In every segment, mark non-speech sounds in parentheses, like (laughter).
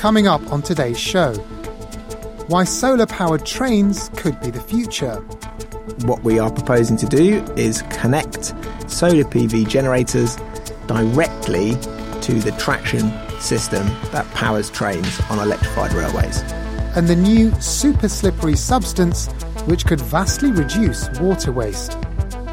Coming up on today's show why solar powered trains could be the future. What we are proposing to do is connect solar PV generators directly to the traction system that powers trains on electrified railways. And the new super slippery substance which could vastly reduce water waste.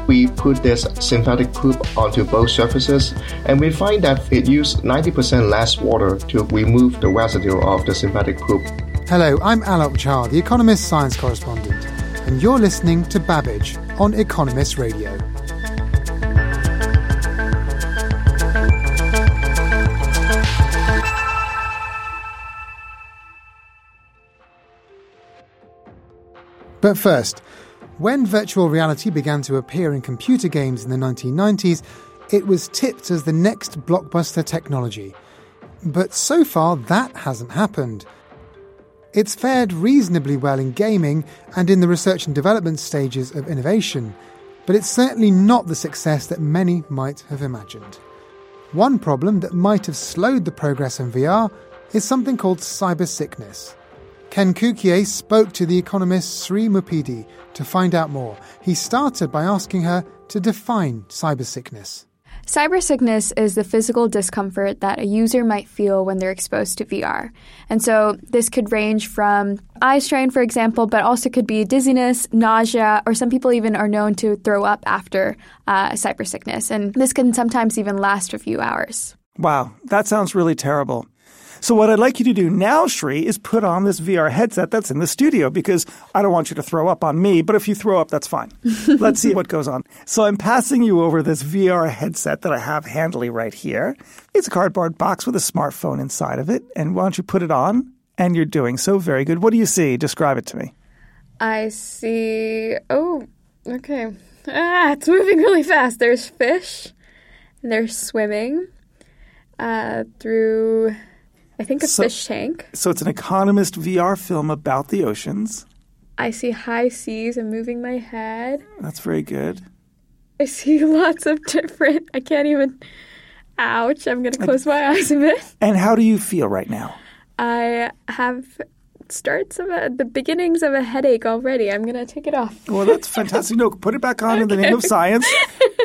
We put this synthetic poop onto both surfaces, and we find that it used 90% less water to remove the residue of the synthetic poop. Hello, I'm Alok Jha, the Economist science correspondent, and you're listening to Babbage on Economist Radio. But first, when virtual reality began to appear in computer games in the 1990s, it was tipped as the next blockbuster technology. But so far, that hasn't happened. It's fared reasonably well in gaming and in the research and development stages of innovation, but it's certainly not the success that many might have imagined. One problem that might have slowed the progress in VR is something called cyber sickness. Ken Cukier spoke to The economist Sri Muppidi to find out more. He started by asking her to define cyber sickness. Cyber sickness is the physical discomfort that a user might feel when they're exposed to VR. And so this could range from eye strain, for example, but also could be dizziness, nausea, or some people even are known to throw up after uh, cyber sickness. And this can sometimes even last a few hours. Wow, that sounds really terrible. So what I'd like you to do now, Shri, is put on this VR headset that's in the studio because I don't want you to throw up on me, but if you throw up, that's fine. (laughs) Let's see what goes on. So I'm passing you over this VR headset that I have handily right here. It's a cardboard box with a smartphone inside of it. And why don't you put it on? And you're doing so very good. What do you see? Describe it to me. I see. Oh, okay. Ah, it's moving really fast. There's fish, and they're swimming uh, through I think a So- fish tank. So it's an Economist VR film about the oceans. I see high seas and moving my head. That's very good. I see (laughs) lots of different. I can't even. Ouch! I'm gonna close my (laughs) eyes a bit. And how do you feel right now? I have starts of a, the beginnings of a headache already. I'm gonna take it off. Well, that's fantastic. No, put it back on in the name of (laughs) science.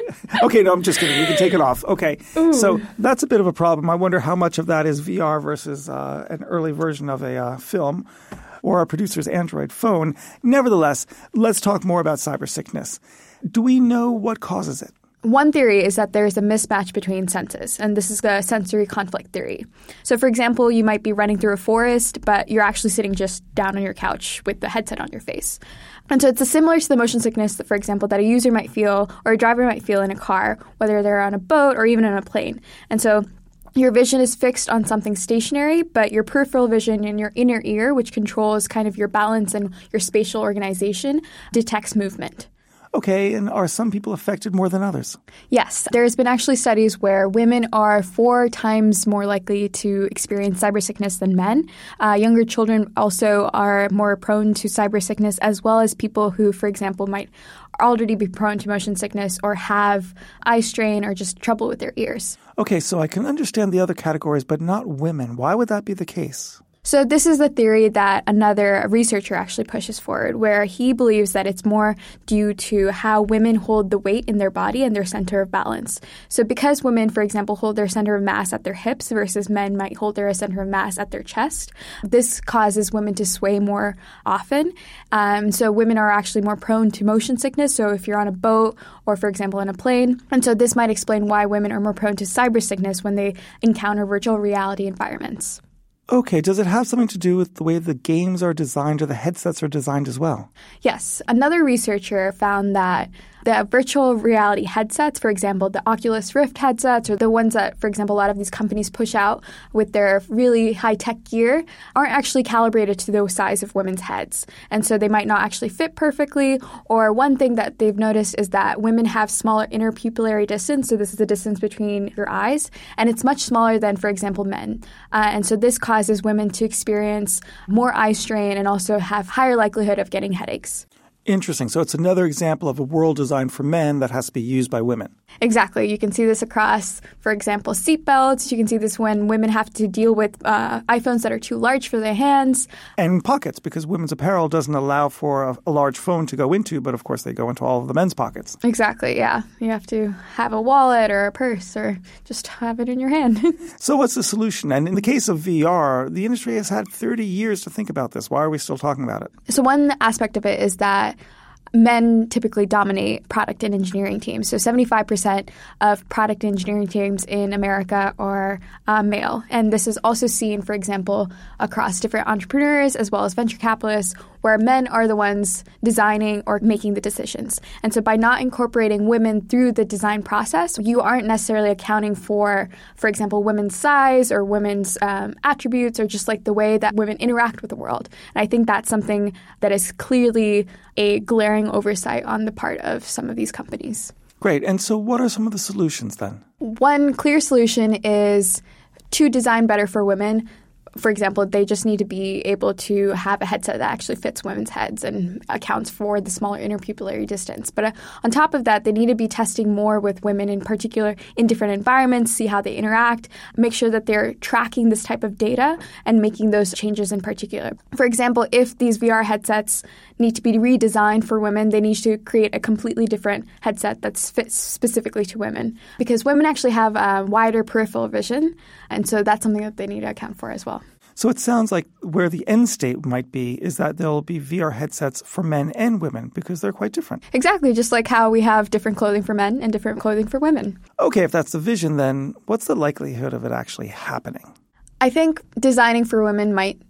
(laughs) okay, no, I'm just kidding. You can take it off. Okay. So that's a bit of a problem. I wonder how much of that is VR versus uh, an early version of a uh, film or a producer's Android phone. Nevertheless, let's talk more about cyber sickness. Do we know what causes it? One theory is that there's a mismatch between senses, and this is the sensory conflict theory. So, for example, you might be running through a forest, but you're actually sitting just down on your couch with the headset on your face. And so it's similar to the motion sickness, that, for example, that a user might feel or a driver might feel in a car, whether they're on a boat or even on a plane. And so your vision is fixed on something stationary, but your peripheral vision in your inner ear, which controls kind of your balance and your spatial organization, detects movement. Okay, and are some people affected more than others? Yes, there's been actually studies where women are four times more likely to experience cyber sickness than men. Uh, younger children also are more prone to cyber sickness, as well as people who, for example, might already be prone to motion sickness or have eye strain or just trouble with their ears. Okay, so I can understand the other categories, but not women. Why would that be the case? So this is the theory that another researcher actually pushes forward, where he believes that it's more due to how women hold the weight in their body and their center of balance. So because women, for example, hold their center of mass at their hips versus men might hold their center of mass at their chest, this causes women to sway more often. Um, so women are actually more prone to motion sickness. So if you're on a boat or, for example, in a plane, and so this might explain why women are more prone to cyber sickness when they encounter virtual reality environments. Okay, does it have something to do with the way the games are designed or the headsets are designed as well? Yes. Another researcher found that the virtual reality headsets, for example, the Oculus Rift headsets, or the ones that, for example, a lot of these companies push out with their really high tech gear, aren't actually calibrated to the size of women's heads. And so they might not actually fit perfectly. Or one thing that they've noticed is that women have smaller interpupillary distance. So this is the distance between your eyes, and it's much smaller than, for example, men. Uh, and so this causes women to experience more eye strain and also have higher likelihood of getting headaches. Interesting. So it's another example of a world designed for men that has to be used by women. Exactly. You can see this across, for example, seatbelts. You can see this when women have to deal with uh, iPhones that are too large for their hands. And pockets, because women's apparel doesn't allow for a, a large phone to go into, but of course they go into all of the men's pockets. Exactly, yeah. You have to have a wallet or a purse or just have it in your hand. (laughs) so what's the solution? And in the case of VR, the industry has had 30 years to think about this. Why are we still talking about it? So one aspect of it is that men typically dominate product and engineering teams. So 75% of product engineering teams in America are uh, male. And this is also seen, for example, across different entrepreneurs as well as venture capitalists, where men are the ones designing or making the decisions. And so by not incorporating women through the design process, you aren't necessarily accounting for, for example, women's size or women's um, attributes or just like the way that women interact with the world. And I think that's something that is clearly a glaring oversight on the part of some of these companies. Great. And so, what are some of the solutions then? One clear solution is to design better for women for example, they just need to be able to have a headset that actually fits women's heads and accounts for the smaller interpupillary distance. But uh, on top of that, they need to be testing more with women in particular in different environments, see how they interact, make sure that they're tracking this type of data and making those changes in particular. For example, if these VR headsets need to be redesigned for women, they need to create a completely different headset that's fit specifically to women because women actually have a wider peripheral vision, and so that's something that they need to account for as well. So it sounds like where the end state might be is that there'll be VR headsets for men and women because they're quite different. Exactly, just like how we have different clothing for men and different clothing for women. Okay, if that's the vision, then what's the likelihood of it actually happening? I think designing for women might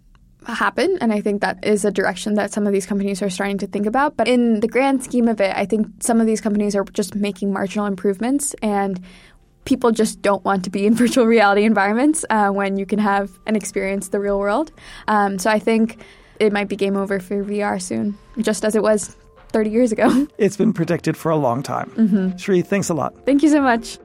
happen. And I think that is a direction that some of these companies are starting to think about. But in the grand scheme of it, I think some of these companies are just making marginal improvements. And people just don't want to be in (laughs) virtual reality environments uh, when you can have and experience the real world. Um, so I think it might be game over for VR soon, just as it was 30 years ago. (laughs) It's been predicted for a long time. Mm-hmm. Shri, thanks a lot. Thank you so much.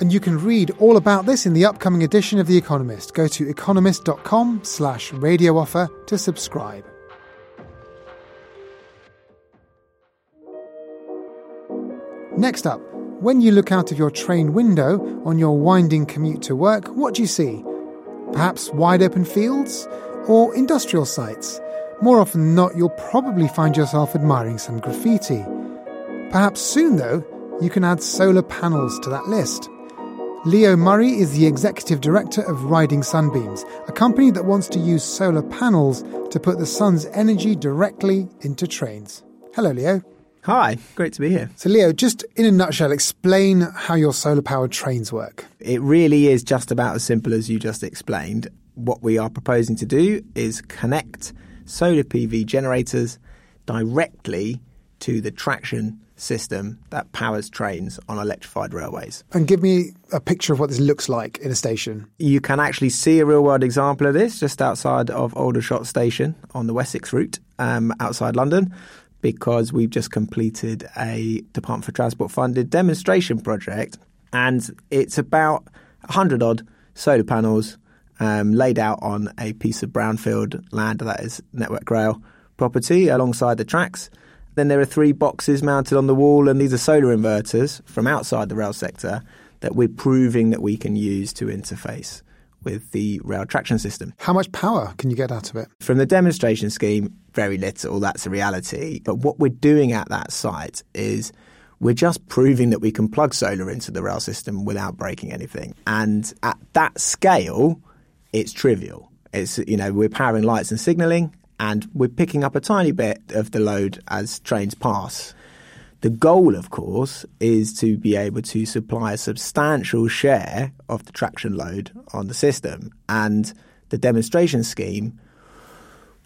And you can read all about this in the upcoming edition of The Economist. Go to economist.com slash radio offer to subscribe. Next up, when you look out of your train window on your winding commute to work, what do you see? Perhaps wide open fields or industrial sites? More often than not, you'll probably find yourself admiring some graffiti. Perhaps soon, though, you can add solar panels to that list. Leo Murray is the executive director of Riding Sunbeams, a company that wants to use solar panels to put the sun's energy directly into trains. Hello, Leo. Hi, great to be here. So, Leo, just in a nutshell, explain how your solar powered trains work. It really is just about as simple as you just explained. What we are proposing to do is connect solar PV generators directly to the traction system that powers trains on electrified railways. And give me a picture of what this looks like in a station. You can actually see a real world example of this just outside of Aldershot Station on the Wessex route um, outside London because we've just completed a Department for Transport funded demonstration project and it's about 100 odd solar panels um, laid out on a piece of brownfield land that is Network Rail property alongside the tracks. Then there are three boxes mounted on the wall, and these are solar inverters from outside the rail sector that we're proving that we can use to interface with the rail traction system. How much power can you get out of it? From the demonstration scheme, very little, that's a reality. But what we're doing at that site is we're just proving that we can plug solar into the rail system without breaking anything. And at that scale, it's trivial. It's, you know, we're powering lights and signalling, and we're picking up a tiny bit of the load as trains pass. The goal, of course, is to be able to supply a substantial share of the traction load on the system. And the demonstration scheme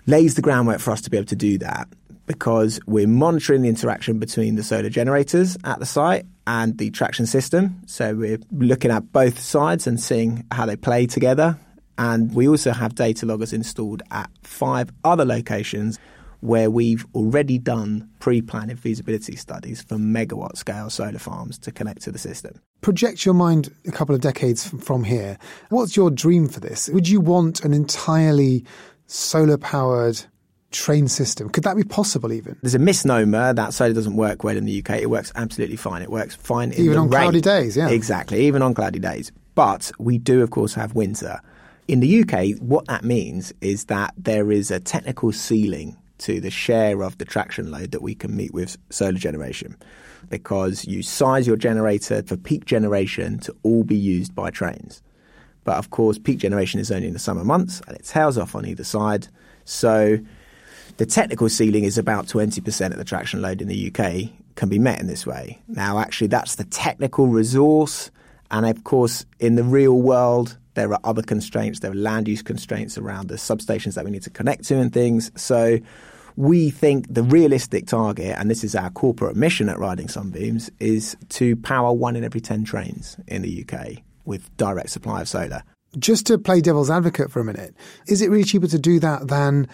lays the groundwork for us to be able to do that because we're monitoring the interaction between the solar generators at the site and the traction system. So we're looking at both sides and seeing how they play together. And we also have data loggers installed at five other locations where we've already done pre-planning feasibility studies for megawatt scale solar farms to connect to the system. Project your mind a couple of decades from here. What's your dream for this? Would you want an entirely solar powered train system? Could that be possible even? There's a misnomer that solar doesn't work well in the UK. It works absolutely fine. It works fine even on rain. cloudy days, yeah. Exactly, even on cloudy days. But we do, of course, have winter. In the UK, what that means is that there is a technical ceiling to the share of the traction load that we can meet with solar generation because you size your generator for peak generation to all be used by trains. But of course, peak generation is only in the summer months and it tails off on either side. So the technical ceiling is about 20% of the traction load in the UK can be met in this way. Now, actually, that's the technical resource. And of course, in the real world, there are other constraints. There are land use constraints around the substations that we need to connect to and things. So we think the realistic target, and this is our corporate mission at Riding Sunbeams, is to power one in every 10 trains in the UK with direct supply of solar. Just to play devil's advocate for a minute, is it really cheaper to do that than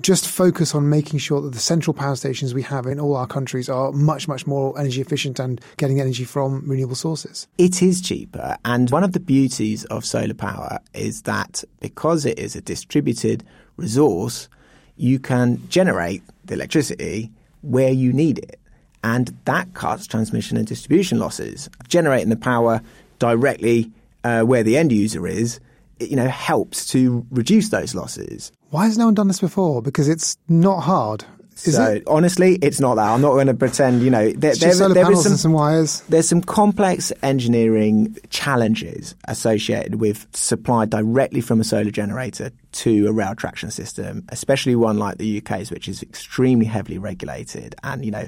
just focus on making sure that the central power stations we have in all our countries are much, much more energy efficient and getting energy from renewable sources? It is cheaper. And one of the beauties of solar power is that because it is a distributed resource, you can generate the electricity where you need it. And that cuts transmission and distribution losses. Generating the power directly uh, where the end user is, you know, helps to reduce those losses. Why has no one done this before? Because it's not hard. Is so it? honestly, it's not that. I'm not going to pretend. You know, there, solar there is some and some wires. there's some complex engineering challenges associated with supply directly from a solar generator to a rail traction system, especially one like the UK's, which is extremely heavily regulated, and you know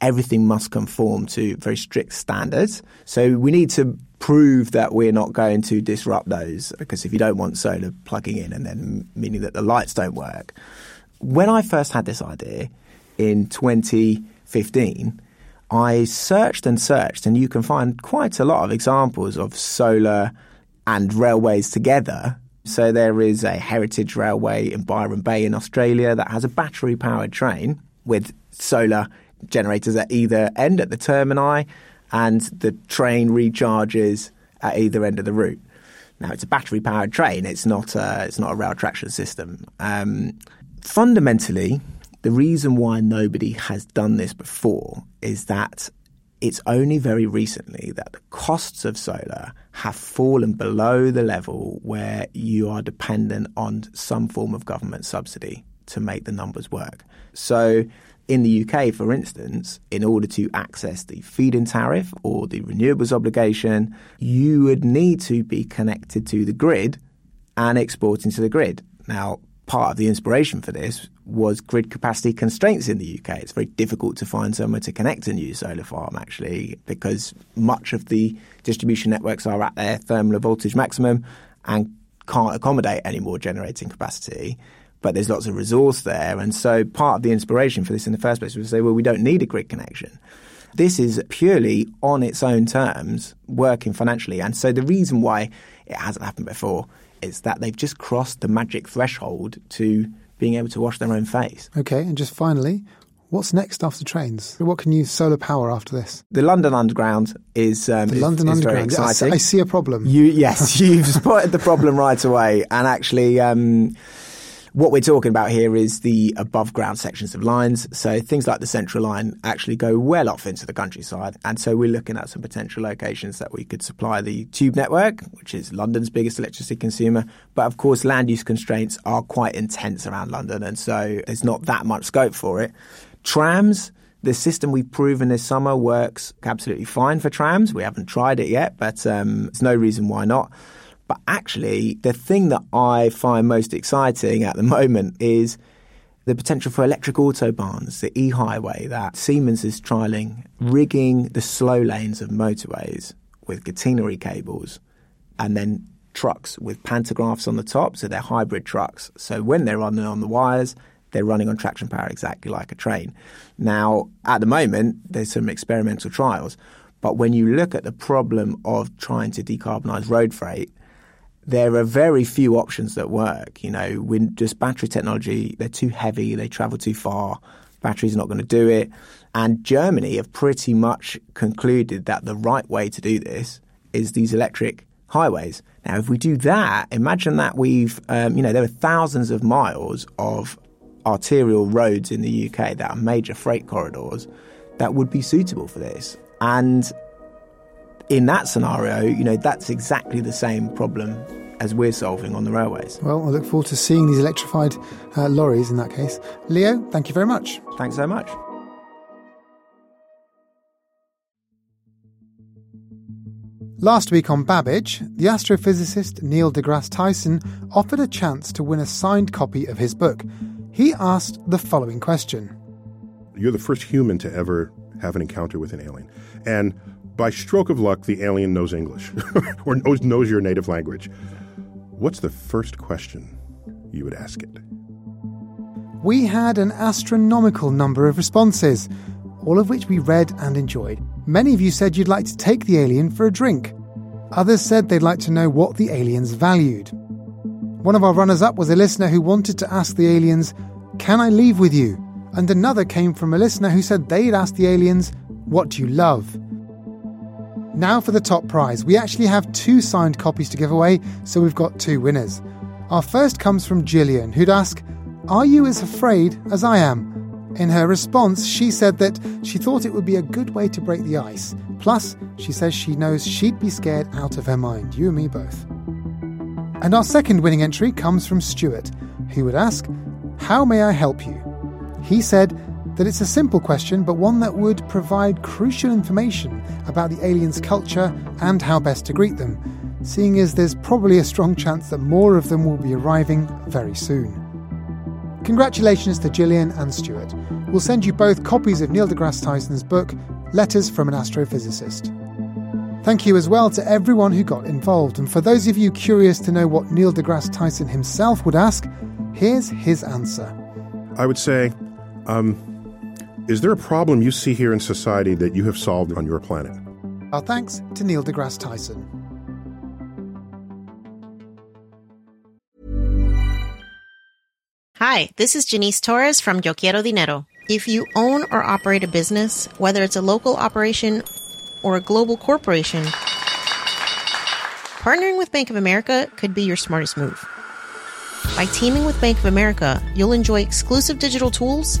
everything must conform to very strict standards. So we need to prove that we're not going to disrupt those, because if you don't want solar plugging in and then meaning that the lights don't work. When I first had this idea in 2015. I searched and searched, and you can find quite a lot of examples of solar and railways together. So there is a heritage railway in Byron Bay in Australia that has a battery powered train with solar generators at either end at the termini, and the train recharges at either end of the route. Now it's a battery powered train; it's not a, it's not a rail traction system. Um, fundamentally, the reason why nobody has done this before is that it's only very recently that the costs of solar have fallen below the level where you are dependent on some form of government subsidy to make the numbers work. So, in the UK, for instance, in order to access the feed in tariff or the renewables obligation, you would need to be connected to the grid and exporting to the grid. Now, part of the inspiration for this was grid capacity constraints in the UK. It's very difficult to find somewhere to connect a new solar farm, actually, because much of the distribution networks are at their thermal voltage maximum and can't accommodate any more generating capacity. But there's lots of resource there. And so part of the inspiration for this in the first place was to say, well, we don't need a grid connection. This is purely on its own terms, working financially. And so the reason why it hasn't happened before is that they've just crossed the magic threshold to being able to wash their own face. Okay, and just finally, what's next after trains? What can you solar power after this? The London Underground is um, The London is very Underground. I see- exciting. I see a problem. You yes, (laughs) you've spotted the problem right away, and actually. Um, what we're talking about here is the above ground sections of lines. So things like the central line actually go well off into the countryside. And so we're looking at some potential locations that we could supply the tube network, which is London's biggest electricity consumer. But of course, land use constraints are quite intense around London. And so there's not that much scope for it. Trams, the system we've proven this summer works absolutely fine for trams. We haven't tried it yet, but um, there's no reason why not. But actually, the thing that I find most exciting at the (laughs) moment is the potential for electric autobahns, the e-highway that Siemens is trialling, rigging the slow lanes of motorways with catenary cables and then trucks with pantographs on the top, so they're hybrid trucks. So when they're running on the wires, they're running on traction power exactly like a train. Now, at the moment, there's some experimental trials, but when you look at the problem of trying to decarbonize road freight, there are very few options that work. You know, just battery technology, they're too heavy, they travel too far, batteries are not going to do it. And Germany have pretty much concluded that the right way to do this is these electric highways. Now, if we do that, imagine that we've, um, you know, there are thousands of miles of arterial roads in the UK that are major freight corridors that would be suitable for this. And in that scenario, you know, that's exactly the same problem as we're solving on the railways. Well, I look forward to seeing these electrified uh, lorries in that case. Leo, thank you very much. Thanks so much. Last week on Babbage, the astrophysicist Neil deGrasse Tyson offered a chance to win a signed copy of his book. He asked the following question You're the first human to ever have an encounter with an alien. And by stroke of luck, the alien knows English (laughs) or knows, knows your native language. What's the first question you would ask it? We had an astronomical number of responses, all of which we read and enjoyed. Many of you said you'd like to take the alien for a drink. Others said they'd like to know what the aliens valued. One of our runners up was a listener who wanted to ask the aliens, Can I leave with you? And another came from a listener who said they'd ask the aliens, What do you love? Now for the top prize. We actually have two signed copies to give away, so we've got two winners. Our first comes from Gillian, who'd ask, Are you as afraid as I am? In her response, she said that she thought it would be a good way to break the ice. Plus, she says she knows she'd be scared out of her mind. You and me both. And our second winning entry comes from Stuart, who would ask, How may I help you? He said, that it's a simple question, but one that would provide crucial information about the aliens' culture and how best to greet them, seeing as there's probably a strong chance that more of them will be arriving very soon. Congratulations to Gillian and Stuart. We'll send you both copies of Neil deGrasse Tyson's book, Letters from an Astrophysicist. Thank you as well to everyone who got involved, and for those of you curious to know what Neil deGrasse Tyson himself would ask, here's his answer. I would say, um, is there a problem you see here in society that you have solved on your planet? Our thanks to Neil deGrasse Tyson. Hi, this is Janice Torres from Yo Quiero Dinero. If you own or operate a business, whether it's a local operation or a global corporation, partnering with Bank of America could be your smartest move. By teaming with Bank of America, you'll enjoy exclusive digital tools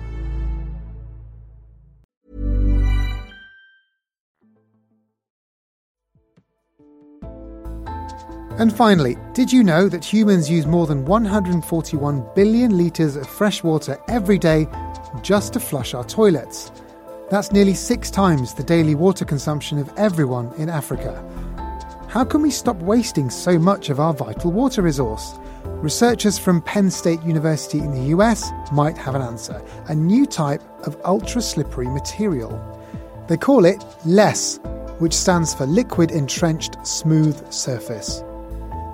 And finally, did you know that humans use more than 141 billion litres of fresh water every day just to flush our toilets? That's nearly six times the daily water consumption of everyone in Africa. How can we stop wasting so much of our vital water resource? Researchers from Penn State University in the US might have an answer a new type of ultra slippery material. They call it LESS, which stands for Liquid Entrenched Smooth Surface.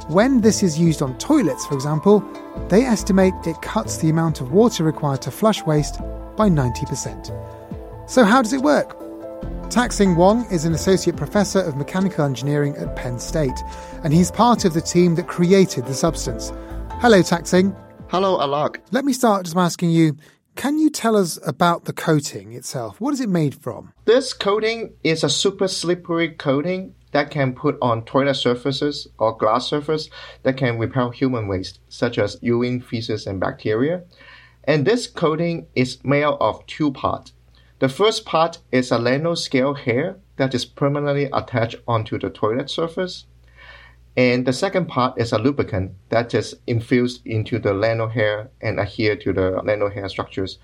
When this is used on toilets, for example, they estimate it cuts the amount of water required to flush waste by 90%. So, how does it work? Tak-Sing Wong is an associate professor of mechanical engineering at Penn State, and he's part of the team that created the substance. Hello, Tak-Sing. Hello, Alok. Let me start just by asking you can you tell us about the coating itself? What is it made from? This coating is a super slippery coating that can put on toilet surfaces or glass surface that can repel human waste, such as urine, feces, and bacteria. And this coating is made of two parts. The first part is a nanoscale hair that is permanently attached onto the toilet surface. And the second part is a lubricant that is infused into the nano hair and adhere to the nano hair structures.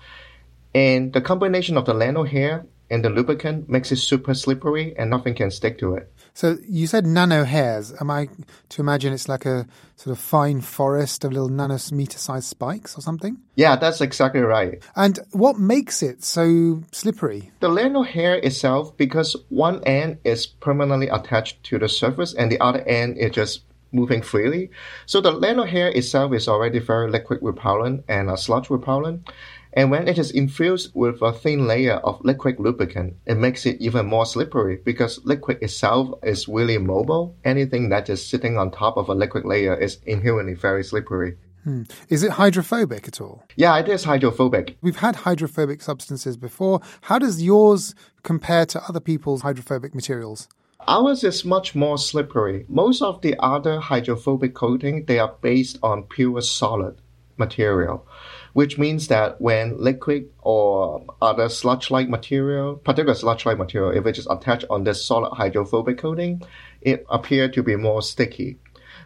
And the combination of the nano hair and the lubricant makes it super slippery and nothing can stick to it. So you said nano hairs. Am I to imagine it's like a sort of fine forest of little nanometer sized spikes or something? Yeah, that's exactly right. And what makes it so slippery? The nano hair itself, because one end is permanently attached to the surface and the other end is just moving freely. So the nano hair itself is already very liquid repellent and a sludge repellent. And when it is infused with a thin layer of liquid lubricant, it makes it even more slippery because liquid itself is really mobile. Anything that is sitting on top of a liquid layer is inherently very slippery. Hmm. Is it hydrophobic at all? Yeah, it is hydrophobic. We've had hydrophobic substances before. How does yours compare to other people's hydrophobic materials? Ours is much more slippery. Most of the other hydrophobic coating, they are based on pure solid material which means that when liquid or other sludge-like material, particular sludge-like material, if it is attached on this solid hydrophobic coating, it appears to be more sticky.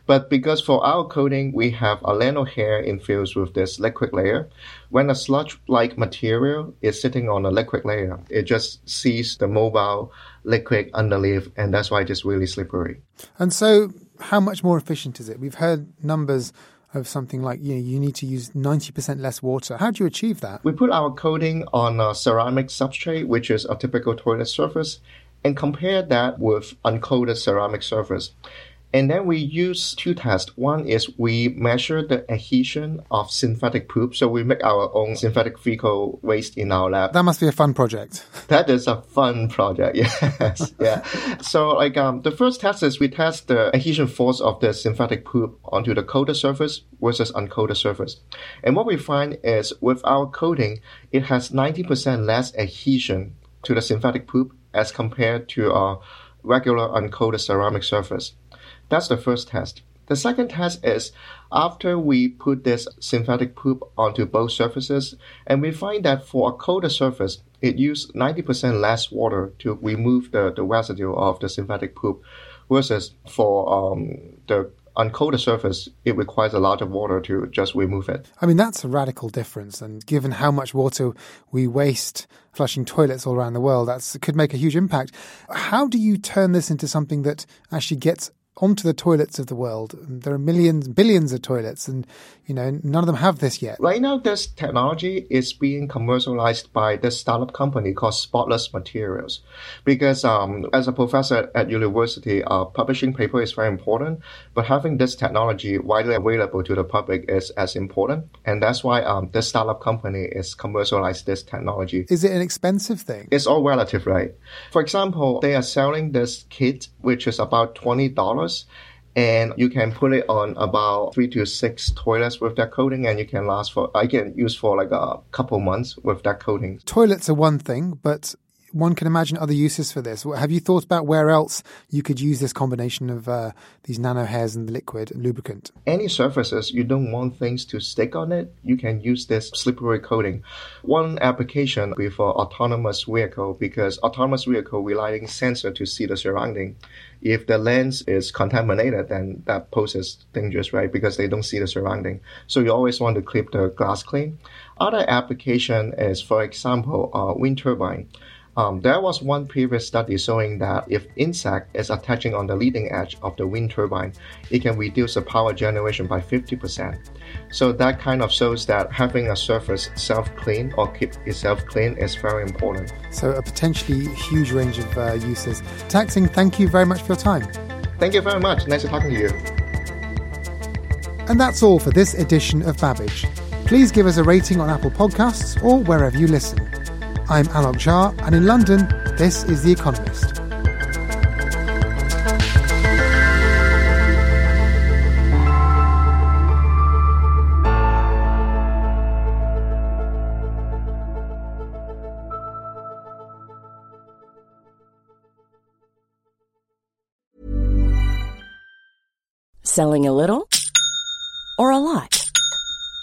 But because for our coating, we have a nano hair infused with this liquid layer, when a sludge-like material is sitting on a liquid layer, it just sees the mobile liquid underneath, and that's why it's really slippery. And so, how much more efficient is it? We've heard numbers of something like you know, you need to use 90% less water. How do you achieve that? We put our coating on a ceramic substrate, which is a typical toilet surface, and compare that with uncoated ceramic surface. And then we use two tests. One is we measure the adhesion of synthetic poop. So we make our own synthetic fecal waste in our lab. That must be a fun project. (laughs) That is a fun project. (laughs) Yes. yeah. So like um, the first test is we test the adhesion force of the synthetic poop onto the coated surface versus uncoated surface. And what we find is with our coating, it has 90% less adhesion to the synthetic poop as compared to a regular uncoated ceramic surface. That's the first test. The second test is after we put this synthetic poop onto both surfaces, and we find that for a coated surface, it used 90% less water to remove the, the residue of the synthetic poop, versus for um, the uncoated surface, it requires a lot of water to just remove it. I mean, that's a radical difference. And given how much water we waste flushing toilets all around the world, that could make a huge impact. How do you turn this into something that actually gets onto the toilets of the world. There are millions, billions of toilets, and you know none of them have this yet. Right now, this technology is being commercialized by this startup company called Spotless Materials, because um, as a professor at university, uh, publishing paper is very important, but having this technology widely available to the public is as important, and that's why um, this startup company is commercialized this technology. Is it an expensive thing? It's all relative, right? For example, they are selling this kit, which is about twenty dollars and you can put it on about three to six toilets with that coating and you can last for i can use for like a couple months with that coating. Toilets are one thing but one can imagine other uses for this. Have you thought about where else you could use this combination of uh, these nano hairs and the liquid lubricant? Any surfaces you don't want things to stick on it, you can use this slippery coating. One application be for autonomous vehicle because autonomous vehicle relying sensor to see the surrounding. If the lens is contaminated, then that poses dangerous, right? Because they don't see the surrounding. So you always want to keep the glass clean. Other application is, for example, wind turbine. Um, there was one previous study showing that if insect is attaching on the leading edge of the wind turbine, it can reduce the power generation by 50%. So that kind of shows that having a surface self-clean or keep itself clean is very important. So a potentially huge range of uh, uses. Tak-Sing, thank you very much for your time. Thank you very much. Nice to talking to you. And that's all for this edition of Babbage. Please give us a rating on Apple Podcasts or wherever you listen. I'm Alok Jha, and in London, this is The Economist. Selling a little or a lot?